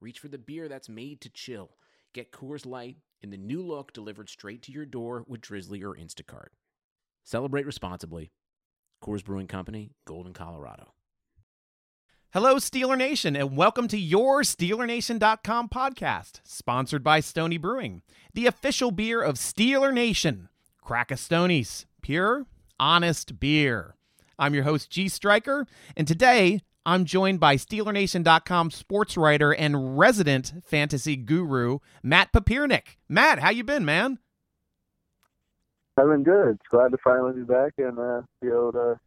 reach for the beer that's made to chill. Get Coors Light in the new look delivered straight to your door with Drizly or Instacart. Celebrate responsibly. Coors Brewing Company, Golden, Colorado. Hello, Steeler Nation, and welcome to your SteelerNation.com podcast, sponsored by Stony Brewing, the official beer of Steeler Nation. Crack a Stonies, pure, honest beer. I'm your host, G Striker, and today I'm joined by SteelerNation.com sports writer and resident fantasy guru, Matt Papiernick. Matt, how you been, man? I've been good. Glad to finally be back and uh, be able to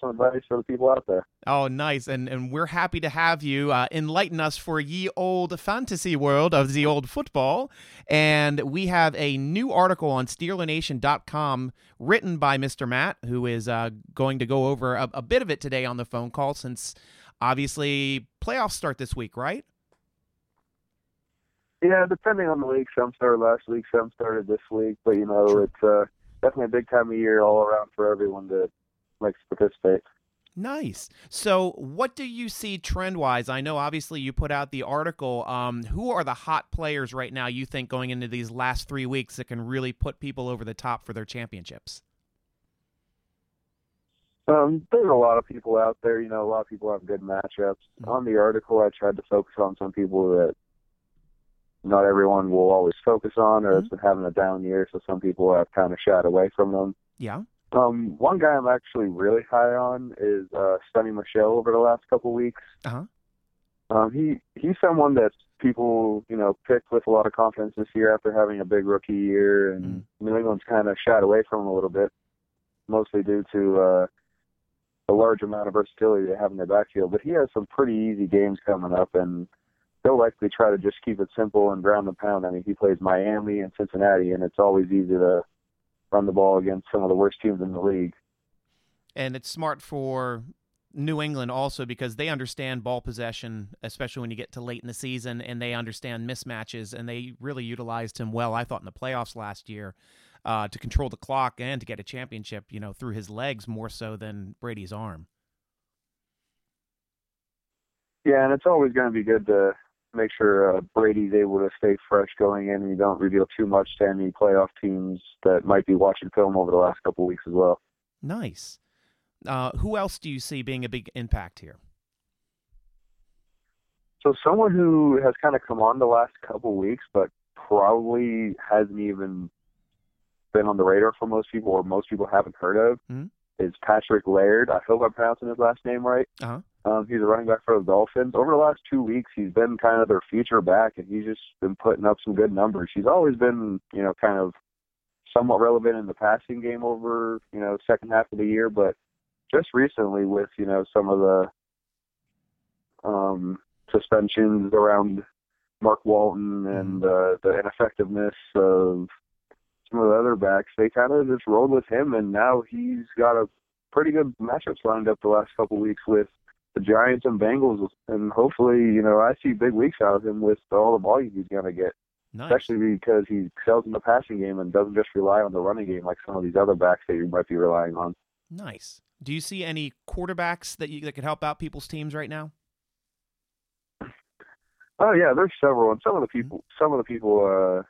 some advice for the people out there. Oh, nice. And and we're happy to have you uh, enlighten us for ye old fantasy world of the old football. And we have a new article on SteelerNation.com written by Mr. Matt, who is uh, going to go over a, a bit of it today on the phone call since obviously playoffs start this week, right? Yeah, depending on the week, Some started last week, some started this week. But, you know, it's uh, definitely a big time of year all around for everyone to like to participate. Nice. So, what do you see trend wise? I know obviously you put out the article. Um, who are the hot players right now you think going into these last three weeks that can really put people over the top for their championships? Um, there's a lot of people out there. You know, a lot of people have good matchups. Mhm. On the article, I tried to focus on some people that not everyone will always focus on, or has been having a down year. So some people have kind of shied away from them. Yeah. Um, one guy I'm actually really high on is uh, Sony Michel over the last couple weeks. Uh huh. Um, he he's someone that people you know picked with a lot of confidence this year after having a big rookie year, and Mhm. New England's kind of shied away from him a little bit, mostly due to uh, a large amount of versatility they have in their backfield. But he has some pretty easy games coming up, and they'll likely try to just keep it simple and ground and pound. I mean, he plays Miami and Cincinnati, and it's always easy to run the ball against some of the worst teams in the league. And it's smart for New England also because they understand ball possession, especially when you get to late in the season, and they understand mismatches, and they really utilized him well. I thought in the playoffs last year uh, to control the clock and to get a championship, you know, through his legs more so than Brady's arm. Yeah, and it's always going to be good to make sure uh, Brady's able to stay fresh going in, and you don't reveal too much to any playoff teams that might be watching film over the last couple of weeks as well. Nice. Uh, who else do you see being a big impact here? So someone who has kind of come on the last couple weeks, but probably hasn't even been on the radar for most people, or most people haven't heard of, Mhm. is Patrick Laird. I hope I'm pronouncing his last name right. Uh-huh. Um, he's a running back for the Dolphins. Over the last two weeks, he's been kind of their feature back, and he's just been putting up some good numbers. He's always been, you know, kind of somewhat relevant in the passing game over, you know, second half of the year, but just recently with, you know, some of the um, suspensions around Mark Walton and uh, the ineffectiveness of some of the other backs, they kind of just rolled with him, and now he's got a pretty good matchups lined up the last couple weeks with the Giants and Bengals, and hopefully, you know, I see big weeks out of him with all the volume he's going to get, Nice. especially because he excels in the passing game and doesn't just rely on the running game like some of these other backs that you might be relying on. Nice. Do you see any quarterbacks that you that could help out people's teams right now? Oh yeah, there's several, and some of the people, some of the people uh,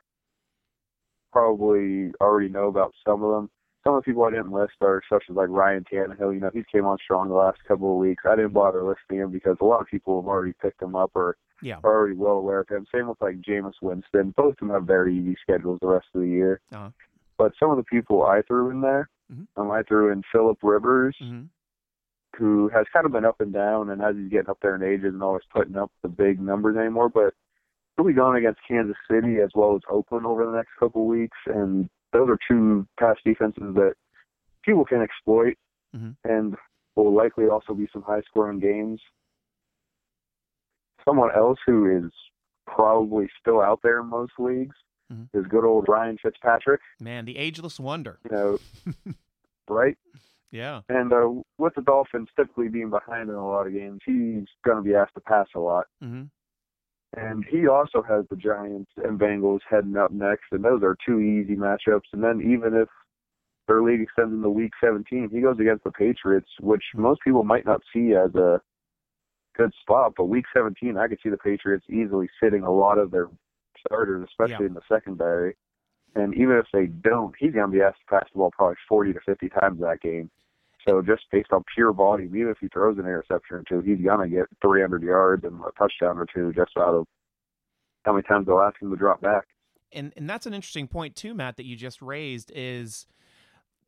probably already know about some of them. Some of the people I didn't list are such as like Ryan Tannehill. You know, he's came on strong the last couple of weeks. I didn't bother listing him because a lot of people have already picked him up or Yeah. are already well aware of him. Same with like Jameis Winston. Both of them have very easy schedules the rest of the year. Uh-huh. But some of the people I threw in there, Mhm. um, I threw in Philip Rivers, hmm who has kind of been up and down, and as he's getting up there in age, isn't always putting up the big numbers anymore. But he'll be going against Kansas City as well as Oakland over the next couple of weeks, and those are two pass defenses that people can exploit, Mhm. and will likely also be some high-scoring games. Someone else who is probably still out there in most leagues Mhm. is good old Ryan Fitzpatrick. Man, the ageless wonder. You know, right? Yeah. And uh, with the Dolphins typically being behind in a lot of games, he's going to be asked to pass a lot. hmm And he also has the Giants and Bengals heading up next, and those are two easy matchups. And then even if their league extends into Week 17, he goes against the Patriots, which most people might not see as a good spot. But Week 17, I could see the Patriots easily sitting a lot of their starters, especially Yeah. in the secondary. And even if they don't, he's going to be asked to pass the ball probably 40 to 50 times that game. So just based on pure volume, even if he throws an interception or two, he's gonna get 300 yards and a touchdown or two just out of how many times they'll ask him to drop back. and and that's an interesting point too, Matt, that you just raised is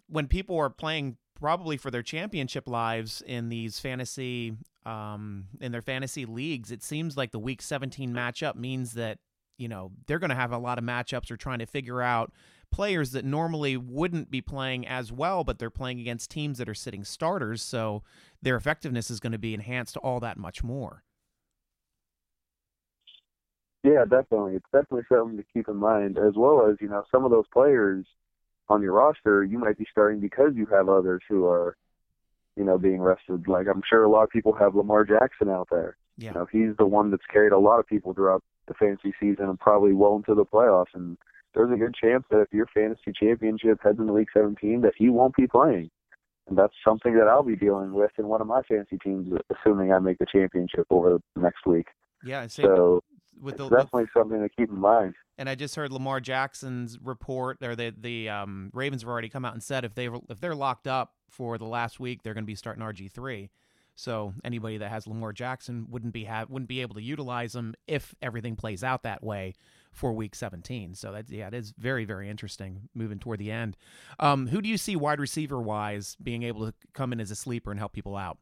when people are playing probably for their championship lives in these fantasy um in their fantasy leagues, it seems like the week 17 matchup means that you know they're going to have a lot of matchups or trying to figure out players that normally wouldn't be playing as well but they're playing against teams that are sitting starters so their effectiveness is going to be enhanced all that much more Yeah, definitely. It's definitely something to keep in mind, as well as you know some of those players on your roster you might be starting because you have others who are, you know, being rested. Like I'm sure a lot of people have Lamar Jackson out there. yeah You know, he's the one that's carried a lot of people throughout the fantasy season and probably well into the playoffs. And there's a good chance that if your fantasy championship heads into week 17, that he won't be playing. And that's something that I'll be dealing with in one of my fantasy teams, assuming I make the championship over the next week. yeah and say So with the definitely something to keep in mind. And I just heard Lamar Jackson's report, or the the um, Ravens have already come out and said if they if they're locked up for the last week, they're going to be starting RG three. So anybody that has Lamar Jackson wouldn't be have wouldn't be able to utilize him if everything plays out that way for Week 17. So that yeah, it is very very interesting moving toward the end. Um, who do you see wide receiver wise being able to come in as a sleeper and help people out?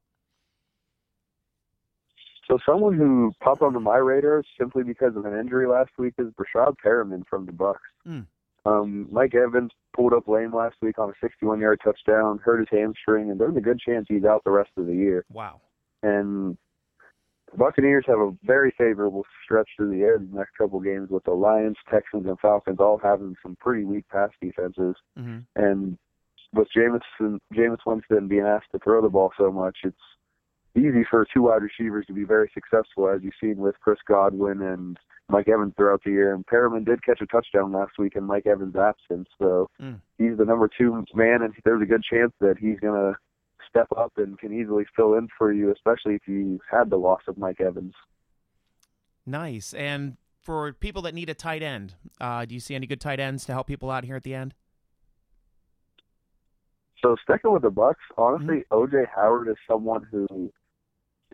So someone who popped onto my radar simply because of an injury last week is Breshad Perriman from the Bucks. Mm. Um, Mike Evans pulled up lame last week on a 61-yard touchdown, hurt his hamstring, and there's a good chance he's out the rest of the year. Wow. And the Buccaneers have a very favorable stretch through the air the next couple games with the Lions, Texans, and Falcons all having some pretty weak pass defenses. hmm And with Jameson, Jameis Winston being asked to throw the ball so much, it's easy for two wide receivers to be very successful, as you've seen with Chris Godwin and Mike Evans throughout the year. And Perriman did catch a touchdown last week in Mike Evans' absence, so Mm. he's the number two man, and there's a good chance that he's going to step up and can easily fill in for you, especially if you had the loss of Mike Evans. Nice. And for people that need a tight end, uh, do you see any good tight ends to help people out here at the end? So sticking with the Bucks, honestly, OJ Howard is someone who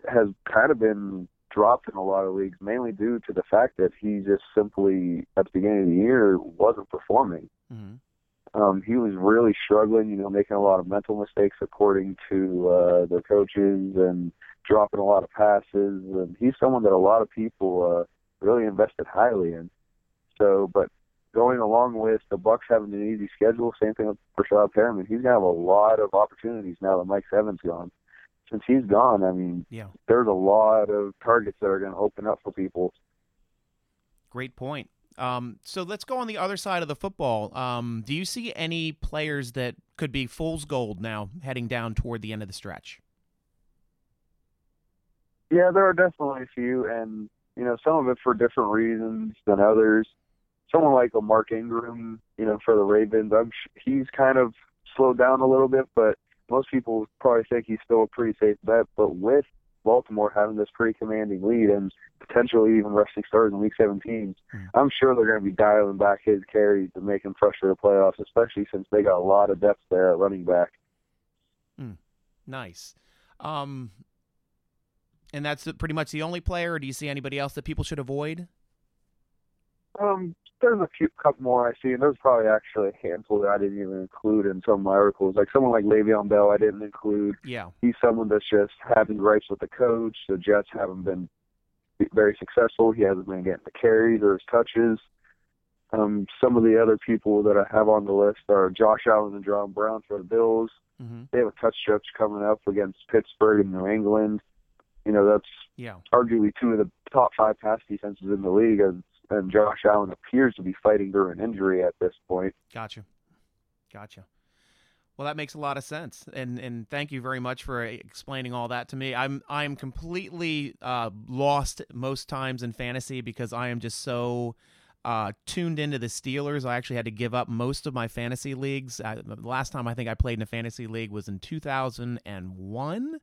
has kind of been dropped in a lot of leagues, mainly due to the fact that he just simply at the beginning of the year wasn't performing. hmm Um, he was really struggling, you know, making a lot of mental mistakes according to uh, the coaches and dropping a lot of passes. And he's someone that a lot of people uh, really invested highly in. So, but going along with the Bucks having an easy schedule, same thing with Rashad Perriman. He's gonna have a lot of opportunities now that Mike Evans gone. Since he's gone, I mean, Yeah. there's a lot of targets that are going to open up for people. Great point. Um, so let's go on the other side of the football. Um, do you see any players that could be fool's gold now heading down toward the end of the stretch? Yeah, there are definitely a few, and you know, some of it for different reasons than others. Someone like a Mark Ingram, you know, for the Ravens, I'm sh- he's kind of slowed down a little bit, but most people probably think he's still a pretty safe bet. But with Baltimore having this pretty commanding lead and potentially even resting starters in Week 17, Mhm. I'm sure they're going to be dialing back his carries to make him fresh for the playoffs, especially since they got a lot of depth there at running back. Nice. Um, and that's pretty much the only player, or do you see anybody else that people should avoid? Um, there's a few couple more I see, and there's probably actually a handful that I didn't even include in some of my articles. Like someone like Le'Veon Bell, I didn't include. Yeah. He's someone that's just having gripes with the coach. The Jets haven't been very successful. He hasn't been getting the carries or his touches. Um, some of the other people that I have on the list are Josh Allen and John Brown for the Bills. hmm They have a touch stretch coming up against Pittsburgh and New England. You know, that's Yeah. arguably two of the top five pass defenses in the league. And and Josh Allen appears to be fighting through an injury at this point. Gotcha, gotcha. Well, that makes a lot of sense, and and thank you very much for explaining all that to me. I'm I'm completely uh, lost most times in fantasy because I am just so uh, tuned into the Steelers. I actually had to give up most of my fantasy leagues. I, the last time I think I played in a fantasy league was in 2001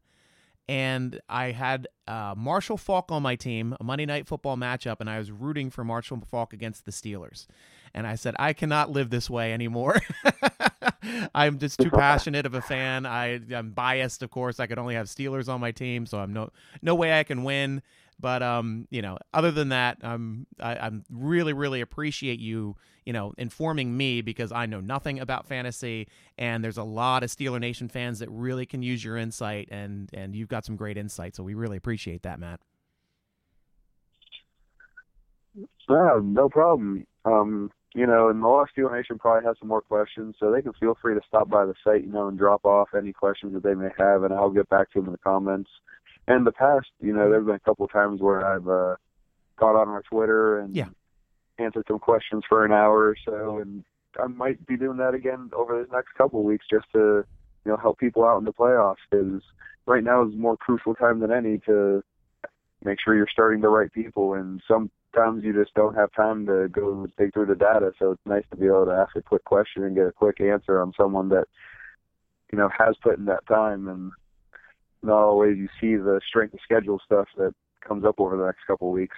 and I had uh, Marshall Faulk on my team, a Monday Night Football matchup, and I was rooting for Marshall Faulk against the Steelers. And I said, I cannot live this way anymore. I'm just too passionate of a fan. I, I'm biased, of course. I could only have Steelers on my team, so I'm no no way I can win. But um, you know, other than that, I'm I, I'm really really appreciate you you know informing me because I know nothing about fantasy, and there's a lot of Steeler Nation fans that really can use your insight, and and you've got some great insight, so we really appreciate that, Matt. Yeah, no problem. Um, you know, and the Lost Steeler Nation probably has some more questions, so they can feel free to stop by the site, you know, and drop off any questions that they may have, and I'll get back to them in the comments. And in the past, you know, there's been a couple of times where I've uh, got on our Twitter and yeah. answered some questions for an hour or so, and I might be doing that again over the next couple of weeks just to, you know, help people out in the playoffs because right now is a more crucial time than any to make sure you're starting the right people, and sometimes you just don't have time to go dig through the data. So it's nice to be able to ask a quick question and get a quick answer on someone that, you know, has put in that time and not always you see the strength of schedule stuff that comes up over the next couple of weeks.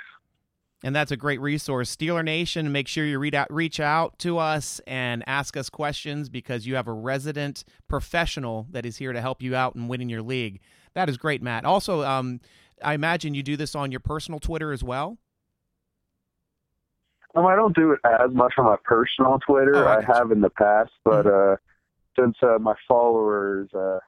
And that's a great resource. Steeler Nation, make sure you read out, reach out to us and ask us questions because you have a resident professional that is here to help you out in winning your league. That is great, Matt. Also, um, I imagine you do this on your personal Twitter as well. Um, I don't do it as much on my personal Twitter. Oh, I I, have in the past, but uh, since uh, my followers, uh,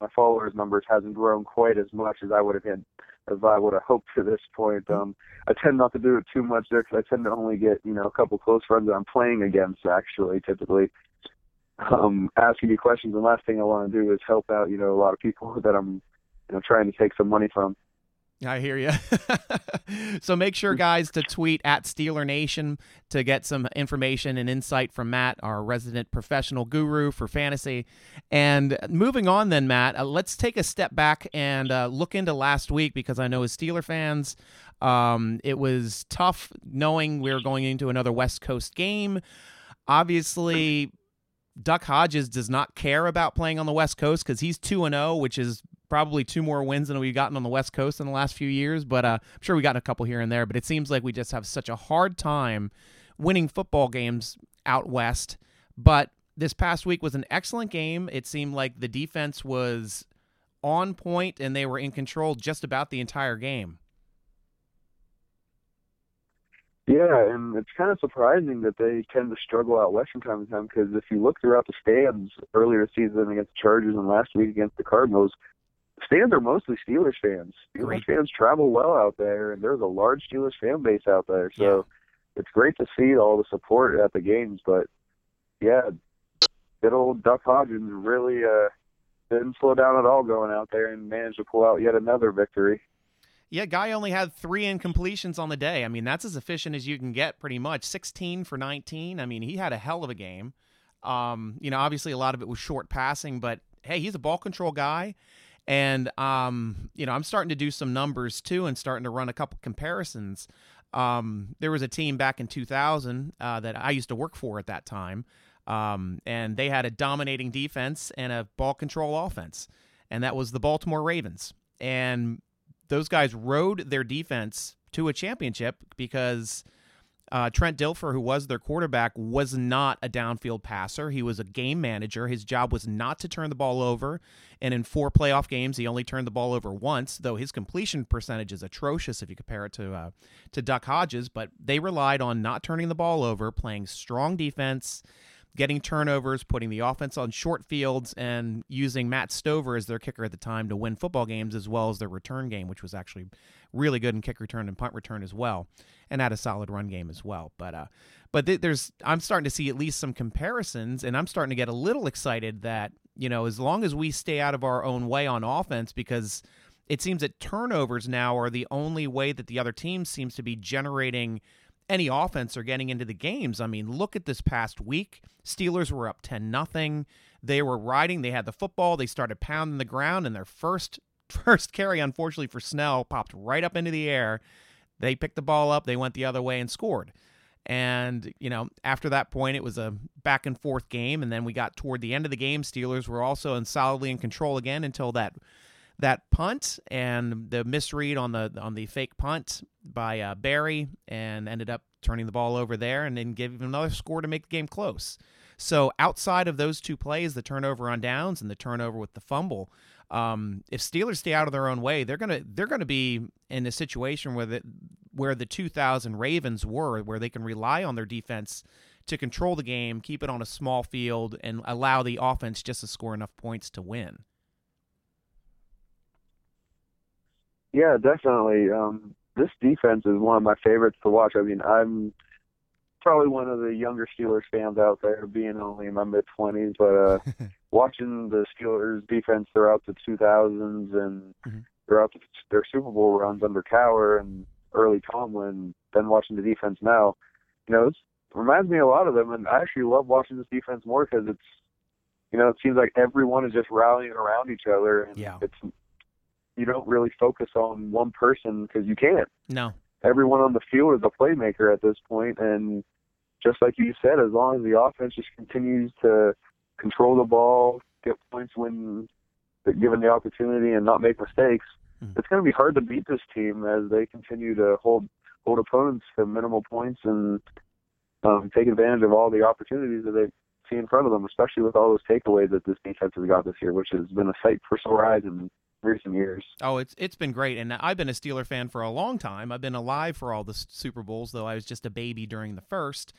my followers numbers hasn't grown quite as much as I would have had, as I would have hoped to this point. Um, I tend not to do it too much there because I tend to only get you know a couple close friends that I'm playing against actually typically. Um, asking me questions, and last thing I want to do is help out you know a lot of people that I'm you know trying to take some money from. I hear you. so make sure, guys, to tweet at Steeler Nation to get some information and insight from Matt, our resident professional guru for fantasy. And moving on, then, Matt, uh, let's take a step back and uh, look into last week because I know as Steeler fans, um, it was tough knowing we were going into another West Coast game. Obviously, Duck Hodges does not care about playing on the West Coast because he's 2 and 0, which is probably two more wins than we've gotten on the West Coast in the last few years. But uh, I'm sure we got a couple here and there. But it seems like we just have such a hard time winning football games out west. But this past week was an excellent game. It seemed like the defense was on point and they were in control just about the entire game. Yeah, and it's kind of surprising that they tend to struggle out west from time to time because if you look throughout the stands earlier season against the Chargers and last week against the Cardinals, stands are mostly Steelers fans. Steelers Great. fans travel well out there, and there's a large Steelers fan base out there. So it's great to see all the support at the games. But yeah, good old Duck Hodges really uh, didn't slow down at all going out there and managed to pull out yet another victory. Yeah, guy only had three incompletions on the day. I mean, that's as efficient as you can get, pretty much. 16 for 19. I mean, he had a hell of a game. Um, you know, obviously a lot of it was short passing, but hey, he's a ball control guy. And um, you know, I'm starting to do some numbers too, and starting to run a couple comparisons. Um, there was a team back in 2000 uh, that I used to work for at that time, um, and they had a dominating defense and a ball control offense, and that was the Baltimore Ravens. And those guys rode their defense to a championship because uh, Trent Dilfer, who was their quarterback, was not a downfield passer. He was a game manager. His job was not to turn the ball over. And in four playoff games, he only turned the ball over once, though his completion percentage is atrocious if you compare it to uh, to Duck Hodges. But they relied on not turning the ball over, playing strong defense, getting turnovers, putting the offense on short fields, and using Matt Stover as their kicker at the time to win football games as well as their return game, which was actually really good in kick return and punt return as well, and had a solid run game as well. But uh, but th- there's I'm starting to see at least some comparisons, and I'm starting to get a little excited that you know as long as we stay out of our own way on offense, because it seems that turnovers now are the only way that the other team seems to be generating any offense or getting into the games. I mean, look at this past week. Steelers were up 10 nothing. They were riding, they had the football, they started pounding the ground and their first first carry unfortunately for Snell popped right up into the air. They picked the ball up, they went the other way and scored. And, you know, after that point, it was a back and forth game. And then we got toward the end of the game. Steelers were also in solidly in control again until that that punt and the misread on the on the fake punt by uh, Berry and ended up turning the ball over there and then giving another score to make the game close. So outside of those two plays, the turnover on downs and the turnover with the fumble, um, if Steelers stay out of their own way, they're gonna they're gonna be in a situation where the where the 2000 Ravens were, where they can rely on their defense to control the game, keep it on a small field, and allow the offense just to score enough points to win. Yeah, definitely. Um, this defense is one of my favorites to watch. I mean, I'm probably one of the younger Steelers fans out there, being only in my mid 20s, but uh, watching the Steelers defense throughout the 2000s and mm-hmm. throughout the, their Super Bowl runs under Cowher and early Tomlin, then watching the defense now, you know, it reminds me a lot of them, and I actually love watching this defense more because it's, you know, it seems like everyone is just rallying around each other, and yeah. it's you don't really focus on one person because you can't. No. Everyone on the field is a playmaker at this point, and just like you said, as long as the offense just continues to control the ball, get points when they're given the opportunity, and not make mistakes, mm-hmm. it's going to be hard to beat this team as they continue to hold hold opponents to minimal points and um, take advantage of all the opportunities that they see in front of them, especially with all those takeaways that this defense has got this year, which has been a sight for sore eyes and recent years. Oh, it's it's been great, and I've been a Steeler fan for a long time. I've been alive for all the Super Bowls, though I was just a baby during the first.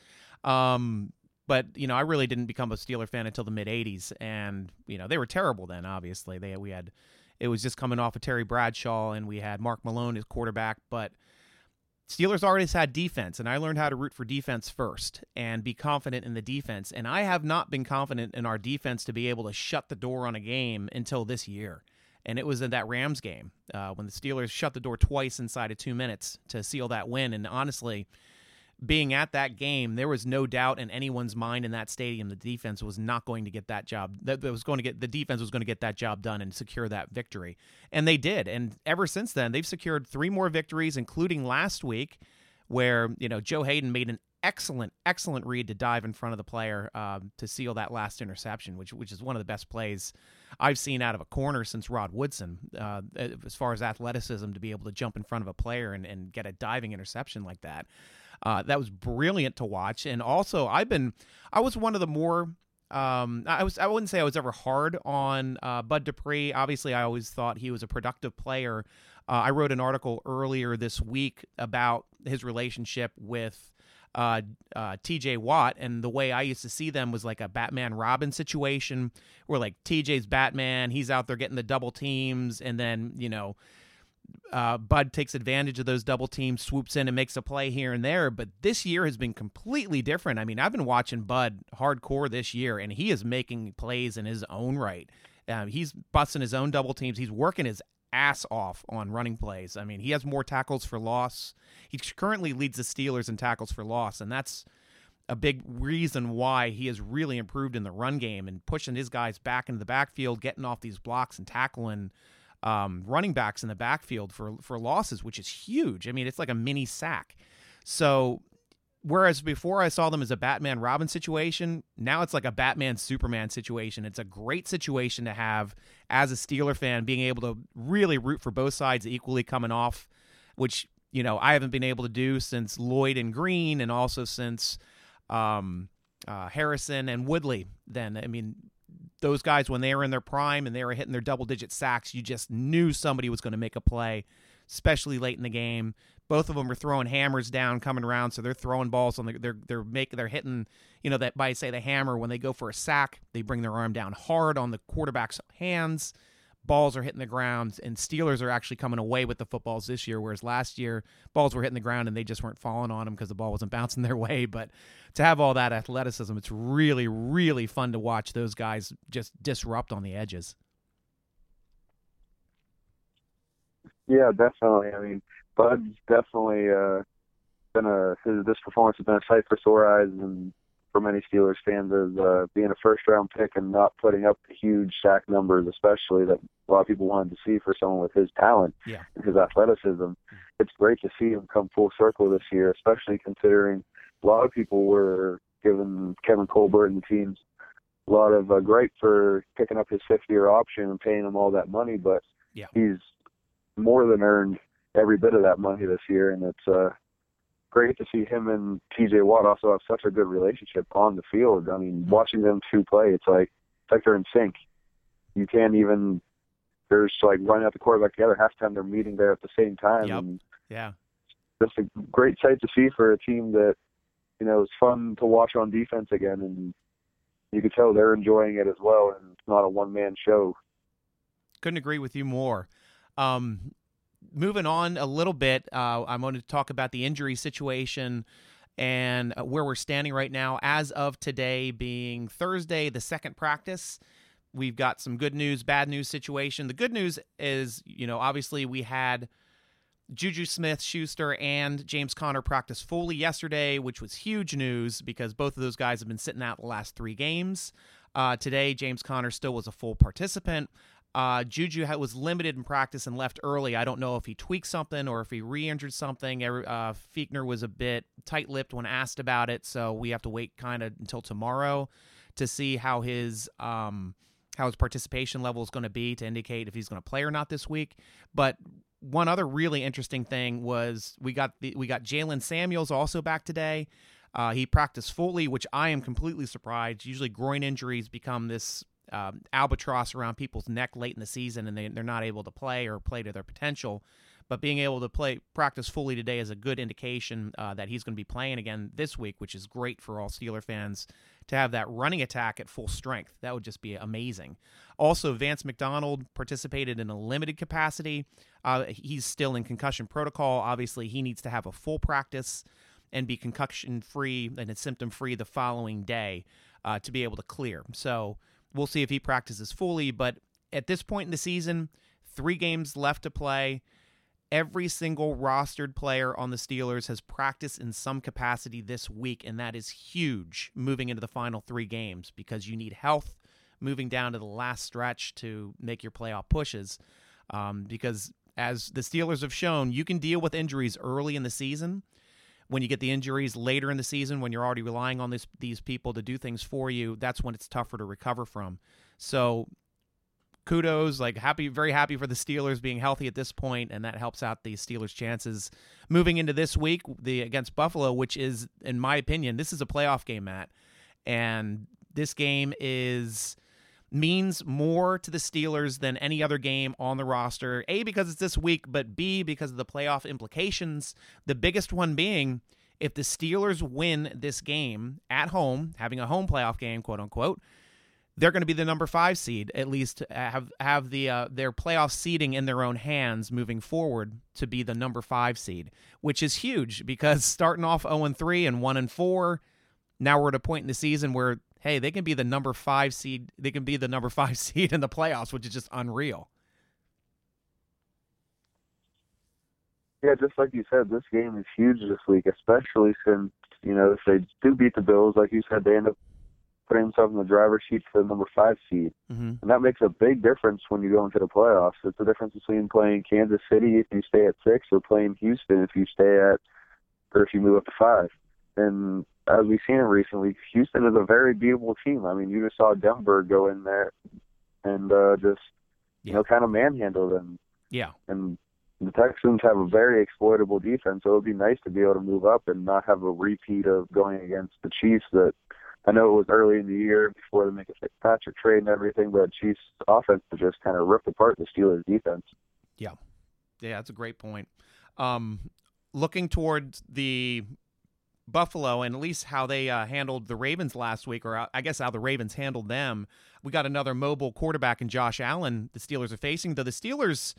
Um, but you know, I really didn't become a Steeler fan until the mid '80s, and you know, they were terrible then. Obviously, they we had it was just coming off of Terry Bradshaw, and we had Mark Malone as quarterback, but. Steelers always had defense, and I learned how to root for defense first and be confident in the defense. And I have not been confident in our defense to be able to shut the door on a game until this year and it was in that Rams game uh, when the Steelers shut the door twice inside of two minutes to seal that win. And honestly, being at that game, there was no doubt in anyone's mind in that stadium the defense was not going to get that job. That was going to get the defense was going to get that job done and secure that victory, and they did. And ever since then, they've secured three more victories, including last week, where you know Joe Haden made an excellent, excellent read to dive in front of the player um, to seal that last interception, which which is one of the best plays I've seen out of a corner since Rod Woodson, uh, as far as athleticism to be able to jump in front of a player and, and get a diving interception like that. Uh, that was brilliant to watch. And also, I've been, I was one of the more um, I was I wouldn't say I was ever hard on uh, Bud Dupree. Obviously, I always thought he was a productive player. Uh, I wrote an article earlier this week about his relationship with uh, uh, TJ Watt, and the way I used to see them was like a Batman Robin situation where like TJ's Batman, he's out there getting the double teams, and then, you know, uh, Bud takes advantage of those double teams, swoops in and makes a play here and there. But this year has been completely different. I mean, I've been watching Bud hardcore this year, and he is making plays in his own right. Uh, he's busting his own double teams. He's working his ass off on running plays. I mean, he has more tackles for loss. He currently leads the Steelers in tackles for loss, and that's a big reason why he has really improved in the run game and pushing his guys back into the backfield, getting off these blocks and tackling um, running backs in the backfield for for losses, which is huge. I mean, it's like a mini sack. So whereas before I saw them as a Batman Robin situation, now it's like a Batman Superman situation. It's a great situation to have as a Steeler fan, being able to really root for both sides equally coming off, which you know I haven't been able to do since Lloyd and Greene, and also since um, uh, Harrison and Woodley. Then I mean. Those guys, when they were in their prime and they were hitting their double digit sacks, you just knew somebody was going to make a play, especially late in the game. Both of them are throwing hammers down, coming around, so they're throwing balls on the, they're they're making they're hitting you know that by say the hammer when they go for a sack, they bring their arm down hard on the quarterback's hands. Balls are hitting the ground, and Steelers are actually coming away with the footballs this year, whereas last year balls were hitting the ground and they just weren't falling on them because the ball wasn't bouncing their way. But to have all that athleticism, it's really, really fun to watch those guys just disrupt on the edges. Yeah, definitely. I mean, Bud's definitely uh, been a his, this performance has been a sight for sore eyes and for many Steelers fans as uh, being a first round pick and not putting up the huge sack numbers, especially that a lot of people wanted to see for someone with his talent yeah. and his athleticism. It's great to see him come full circle this year, especially considering a lot of people were giving Kevin Colbert and the teams a lot of uh, gripe for picking up his fifth year option and paying him all that money, but yeah. he's more than earned every bit of that money this year, and it's uh, great to see him and T.J. Watt also have such a good relationship on the field. I mean, watching them two play, it's like it's like they're in sync. You can't even. There's like running out the quarterback together. Half time they're meeting there at the same time. Yep. And Yeah. just a great sight to see for a team that, you know, it's fun to watch on defense again, and you can tell they're enjoying it as well. And it's not a one man show. Couldn't agree with you more. Um, moving on a little bit, uh, I'm going to talk about the injury situation and uh, where we're standing right now. As of today, being Thursday, the second practice, we've got some good news, bad news situation. The good news is, you know, obviously we had Juju Smith Schuster and James Conner practice fully yesterday, which was huge news because both of those guys have been sitting out the last three games. Uh, today, James Conner still was a full participant. Uh, Juju was limited in practice and left early. I don't know if he tweaked something or if he re-injured something. Uh, Fichtner was a bit tight-lipped when asked about it, so we have to wait kind of until tomorrow to see how his um, how his participation level is going to be to indicate if he's going to play or not this week. But one other really interesting thing was we got the, we got Jaylen Samuels also back today. Uh, he practiced fully, which I am completely surprised. Usually, groin injuries become this um, albatross around people's neck late in the season, and they, they're not able to play or play to their potential. But being able to play practice fully today is a good indication uh, that he's going to be playing again this week, which is great for all Steeler fans to have that running attack at full strength. That would just be amazing. Also, Vance McDonald participated in a limited capacity. Uh, he's still in concussion protocol. Obviously, he needs to have a full practice and be concussion free and symptom free the following day uh, to be able to clear. So we'll see if he practices fully. But at this point in the season, three games left to play. Every single rostered player on the Steelers has practiced in some capacity this week, and that is huge moving into the final three games because you need health moving down to the last stretch to make your playoff pushes. Um, because as the Steelers have shown, you can deal with injuries early in the season. When you get the injuries later in the season, when you're already relying on this, these people to do things for you, that's when it's tougher to recover from. So kudos like happy very happy for the steelers being healthy at this point and that helps out the steelers chances moving into this week the against buffalo which is in my opinion this is a playoff game matt and this game is means more to the steelers than any other game on the roster. A because it's this week but b because of the playoff implications. The biggest one being if the steelers win this game at home having a home playoff game quote unquote they're going to be the number five seed, at least have have the uh, their playoff seeding in their own hands moving forward to be the number five seed, which is huge because starting off zero and three and one and four, now we're at a point in the season where hey they can be the number five seed, they can be the number five seed in the playoffs, which is just unreal. Yeah, just like you said, this game is huge this week, especially since you know if they do beat the Bills, like you said, they end up putting themselves in the driver's seat for the number five seed. Mm-hmm. And that makes a big difference when you go into the playoffs. It's the difference between playing Kansas City if you stay at six or playing Houston if you stay at or if you move up to five. And as we've seen it recently, Houston is a very beatable team. I mean, you just saw Denver go in there and uh, just you Yeah. know kind of manhandle them. Yeah, And the Texans have a very exploitable defense, so it would be nice to be able to move up and not have a repeat of going against the Chiefs that I know it was early in the year before the Minkah Fitzpatrick trade and everything, but Chiefs offense just kind of ripped apart the Steelers defense. Yeah. Yeah, that's a great point. Um, looking towards the Buffalo and at least how they uh, handled the Ravens last week, or uh, I guess how the Ravens handled them. We got another mobile quarterback in Josh Allen. The Steelers are facing, though the Steelers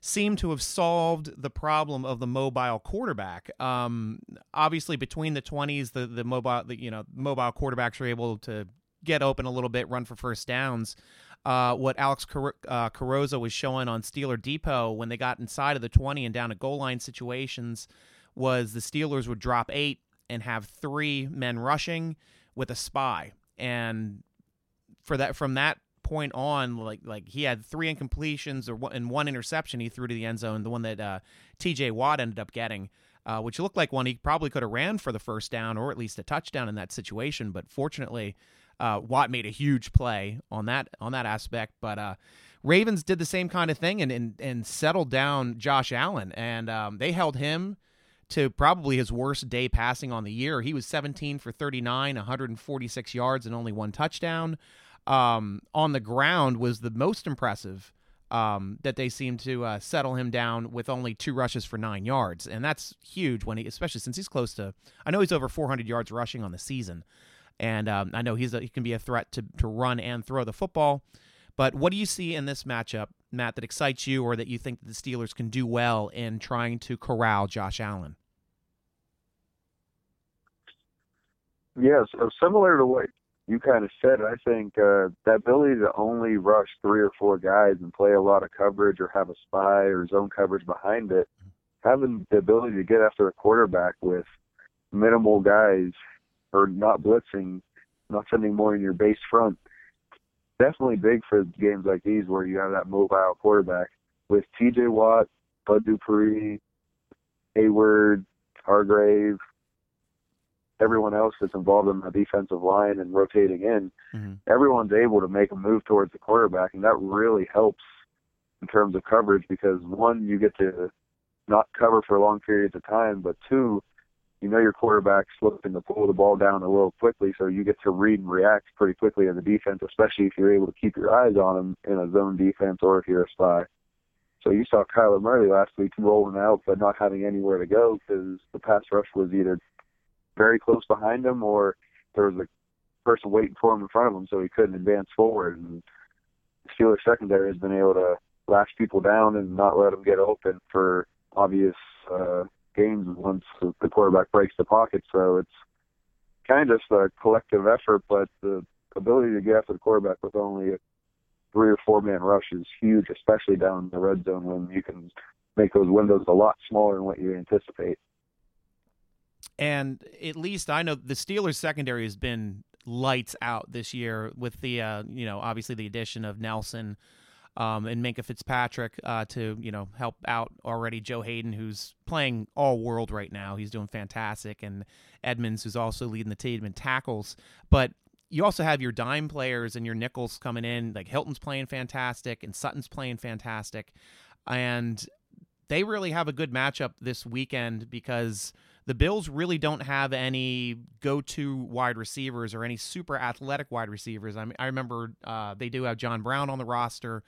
seem to have solved the problem of the mobile quarterback. Um, obviously, between the twenties, the the mobile the, you know mobile quarterbacks are able to get open a little bit, run for first downs. Uh, what Alex Car- uh, was showing on Steeler Depot when they got inside of the 20 and down to goal line situations was the Steelers would drop eight and have three men rushing with a spy, and for that from that point on, like like he had three incompletions or and one interception he threw to the end zone, the one that uh, T.J. Watt ended up getting. Uh, which looked like one he probably could have ran for the first down or at least a touchdown in that situation. But fortunately, uh, Watt made a huge play on that on that aspect. But uh, Ravens did the same kind of thing and and, and settled down Josh Allen, and um, they held him to probably his worst day passing on the year. He was 17 for 39, 146 yards, and only one touchdown. Um, on the ground was the most impressive um, that they seemed to uh, settle him down with only two rushes for nine yards, and that's huge when he, especially since he's close to. I know he's over 400 yards rushing on the season, and um, I know he's a, he can be a threat to to run and throw the football. But what do you see in this matchup, Matt, that excites you, or that you think that the Steelers can do well in trying to corral Josh Allen? Yeah, so similar to what you kind of said, I think uh, that ability to only rush three or four guys and play a lot of coverage or have a spy or zone coverage behind it, having the ability to get after a quarterback with minimal guys or not blitzing, not sending more in your base front, definitely big for games like these where you have that mobile quarterback with T.J. Watt, Bud Dupree, Heyward, Hargrave, everyone else that's involved in the defensive line and rotating in, mm-hmm. everyone's able to make a move towards the quarterback, and that really helps in terms of coverage because one, you get to not cover for long periods of time, but two, you know your quarterback's looking to pull the ball down a little quickly, so you get to read and react pretty quickly in the defense, especially if you're able to keep your eyes on him in a zone defense or if you're a spy. So you saw Kyler Murray last week rolling out, but not having anywhere to go because the pass rush was either very close behind him, or there was a person waiting for him in front of him, so he couldn't advance forward. And Steelers secondary has been able to lash people down and not let them get open for obvious uh, games once the quarterback breaks the pocket. So it's kind of just a collective effort, but the ability to get after the quarterback with only a three or four man rush is huge, especially down in the red zone when you can make those windows a lot smaller than what you anticipate. And at least I know the Steelers secondary has been lights out this year with the uh, you know obviously the addition of Nelson um, and Minkah Fitzpatrick uh, to you know help out already Joe Haden, who's playing all world right now. He's doing fantastic. And Edmunds, who's also leading the team in tackles. But you also have your dime players and your nickels coming in. Like Hilton's playing fantastic and Sutton's playing fantastic. And they really have a good matchup this weekend because the Bills really don't have any go-to wide receivers or any super athletic wide receivers. I mean, I remember uh, they do have John Brown on the roster,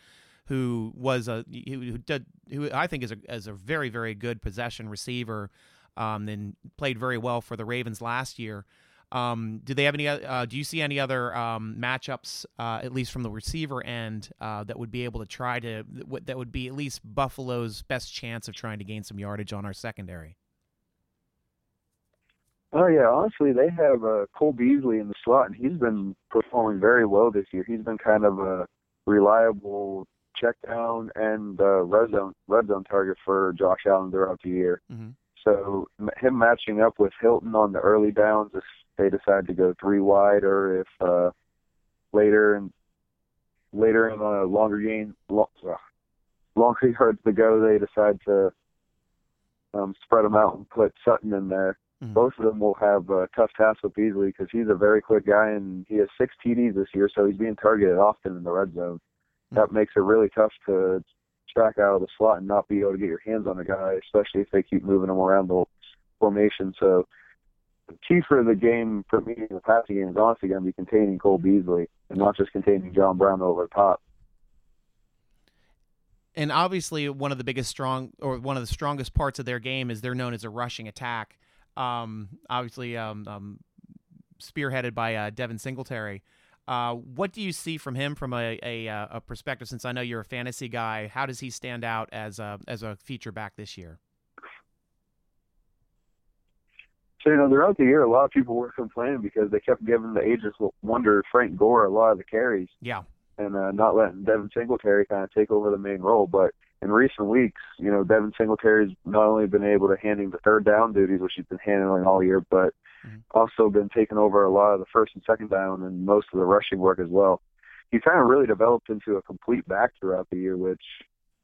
who was a who, did who I think is a a very very good possession receiver, um, and played very well for the Ravens last year. Um, do they have any? Uh, do you see any other um, matchups, uh, at least from the receiver end, uh, that would be able to try to that would be at least Buffalo's best chance of trying to gain some yardage on our secondary? Oh yeah, honestly, they have uh, Cole Beasley in the slot, and he's been performing very well this year. He's been kind of a reliable check down and uh, red zone red zone target for Josh Allen throughout the year. Mm-hmm. So him matching up with Hilton on the early downs, if they decide to go three wide, or if uh, later and later in a longer game, long, uh, longer yards to go, they decide to um, spread them out and put Sutton in there Mm-hmm. Both of them will have uh, tough tasks with Beasley because he's a very quick guy and he has six TDs this year, so he's being targeted often in the red zone. Mm-hmm. That makes it really tough to track out of the slot and not be able to get your hands on a guy, especially if they keep moving him around the formation. So the key for the game for me in the passing game is honestly going to be containing Cole Beasley and not just containing John Brown over the top and obviously one of the biggest strong or one of the strongest parts of their game is they're known as a rushing attack um, obviously um, um, spearheaded by uh, Devin Singletary. Uh, what do you see from him from a, a, uh, a, perspective? Since I know you're a fantasy guy, how does he stand out as a as a feature back this year? So you know, throughout the year, a lot of people were complaining because they kept giving the ageless wonder Frank Gore a lot of the carries. Yeah. And uh, not letting Devin Singletary kind of take over the main role, but in recent weeks, you know, Devin Singletary's not only been able to handle the third down duties, which he's been handling all year, but mm-hmm. also been taking over a lot of the first and second down and most of the rushing work as well. He's kind of really developed into a complete back throughout the year, which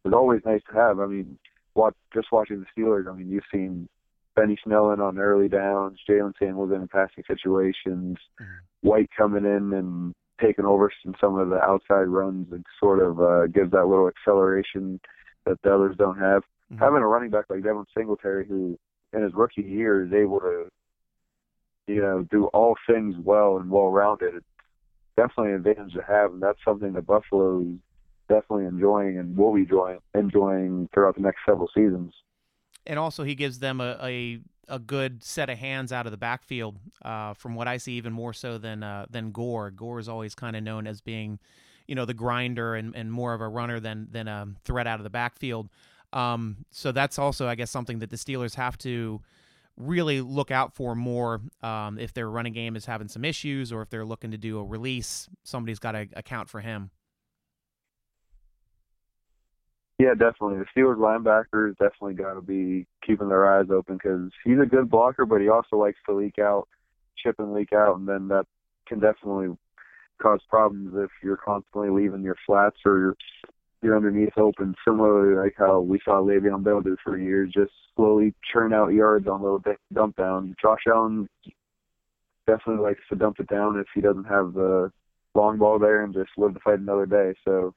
is always nice to have. I mean, watch, just watching the Steelers, I mean, you've seen Benny Snellen on early downs, Jaylen Samuels in passing situations, mm-hmm. White coming in and taking over some some of the outside runs and sort of uh, gives that little acceleration that the others don't have. Mm-hmm. Having a running back like Devin Singletary, who in his rookie year is able to, you know, do all things well and well rounded, it's definitely an advantage to have, and that's something that Buffalo is definitely enjoying and will be enjoying enjoying throughout the next several seasons. And also, he gives them a, a a good set of hands out of the backfield. Uh, from what I see, even more so than uh, than Gore. Gore is always kind of known as being, you know, the grinder and, and more of a runner than than a threat out of the backfield. Um, so that's also, I guess, something that the Steelers have to really look out for more um, if their running game is having some issues or if they're looking to do a release. Somebody's got to account for him. Yeah, definitely. The Steelers linebackers definitely got to be keeping their eyes open because he's a good blocker, but he also likes to leak out, chip and leak out, and then that can definitely cause problems if you're constantly leaving your flats or your you're underneath open. Similarly, like how we saw Le'Veon Bell do for years, just slowly churn out yards on little dump downs. Josh Allen definitely likes to dump it down if he doesn't have the long ball there and just live to fight another day. So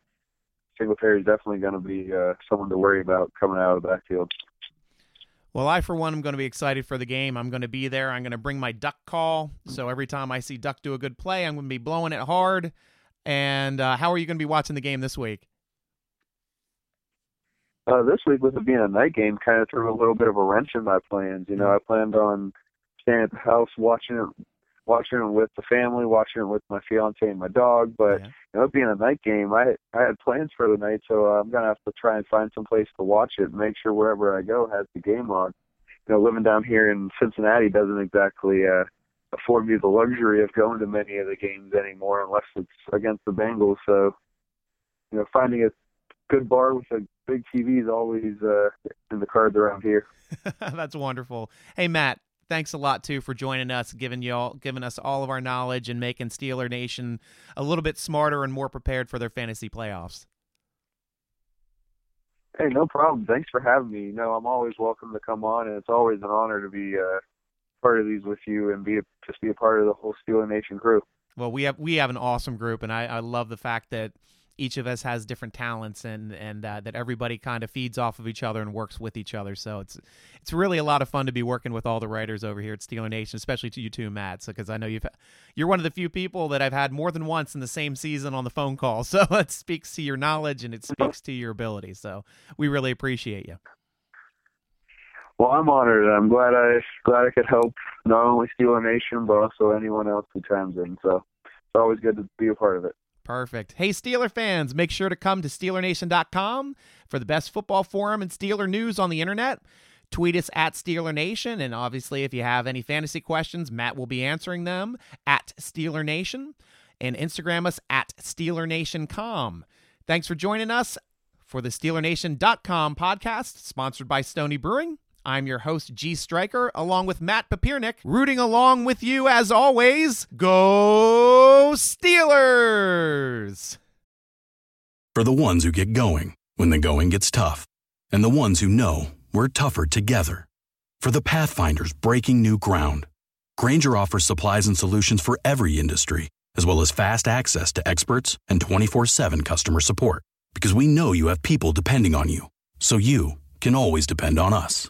Singletary is definitely going to be uh, someone to worry about coming out of the backfield. Well, I, for one, am going to be excited for the game. I'm going to be there. I'm going to bring my duck call. So every time I see Duck do a good play, I'm going to be blowing it hard. And uh, how are you going to be watching the game this week? Uh, this week, with it being a night game, kind of threw a little bit of a wrench in my plans. You know, mm-hmm. I planned on staying at the house watching it watching it with the family, watching it with my fiance and my dog. But yeah. you know, it being a night game, I I had plans for the night, so uh, I'm gonna have to try and find some place to watch it. and Make sure wherever I go has the game on. You know, living down here in Cincinnati doesn't exactly uh, afford me the luxury of going to many of the games anymore, unless it's against the Bengals. So, you know, finding a good bar with a big TV is always uh, in the cards around here. That's wonderful. Hey, Matt, thanks a lot too for joining us, giving y'all giving us all of our knowledge and making Steeler Nation a little bit smarter and more prepared for their fantasy playoffs. Hey, no problem. Thanks for having me. You know, I'm always welcome to come on, and it's always an honor to be uh, part of these with you and be a, just be a part of the whole Steeler Nation crew. Well, we have we have an awesome group, and I, I love the fact that each of us has different talents and and uh, that everybody kind of feeds off of each other and works with each other. So it's it's really a lot of fun to be working with all the writers over here at Steeler Nation, especially to you two, Matt, because so, I know you've you're one of the few people that I've had more than once in the same season on the phone call. So it speaks to your knowledge and it speaks to your ability. So we really appreciate you. Well, I'm honored. I'm glad I glad I could help not only Steeler Nation but also anyone else who chimes in. So it's always good to be a part of it. Perfect. Hey, Steeler fans, make sure to come to SteelerNation.com for the best football forum and Steeler news on the internet. Tweet us at Steeler Nation. And obviously, if you have any fantasy questions, Matt will be answering them at Steeler Nation. And Instagram us at SteelerNation.com. Thanks for joining us for the SteelerNation.com podcast, sponsored by Stony Brewing. I'm your host, G Striker, along with Matt Papirnick, rooting along with you as always. Go Steelers! For the ones who get going when the going gets tough, and the ones who know we're tougher together. For the Pathfinders breaking new ground, Grainger offers supplies and solutions for every industry, as well as fast access to experts and 24 7 customer support. Because we know you have people depending on you, so you can always depend on us.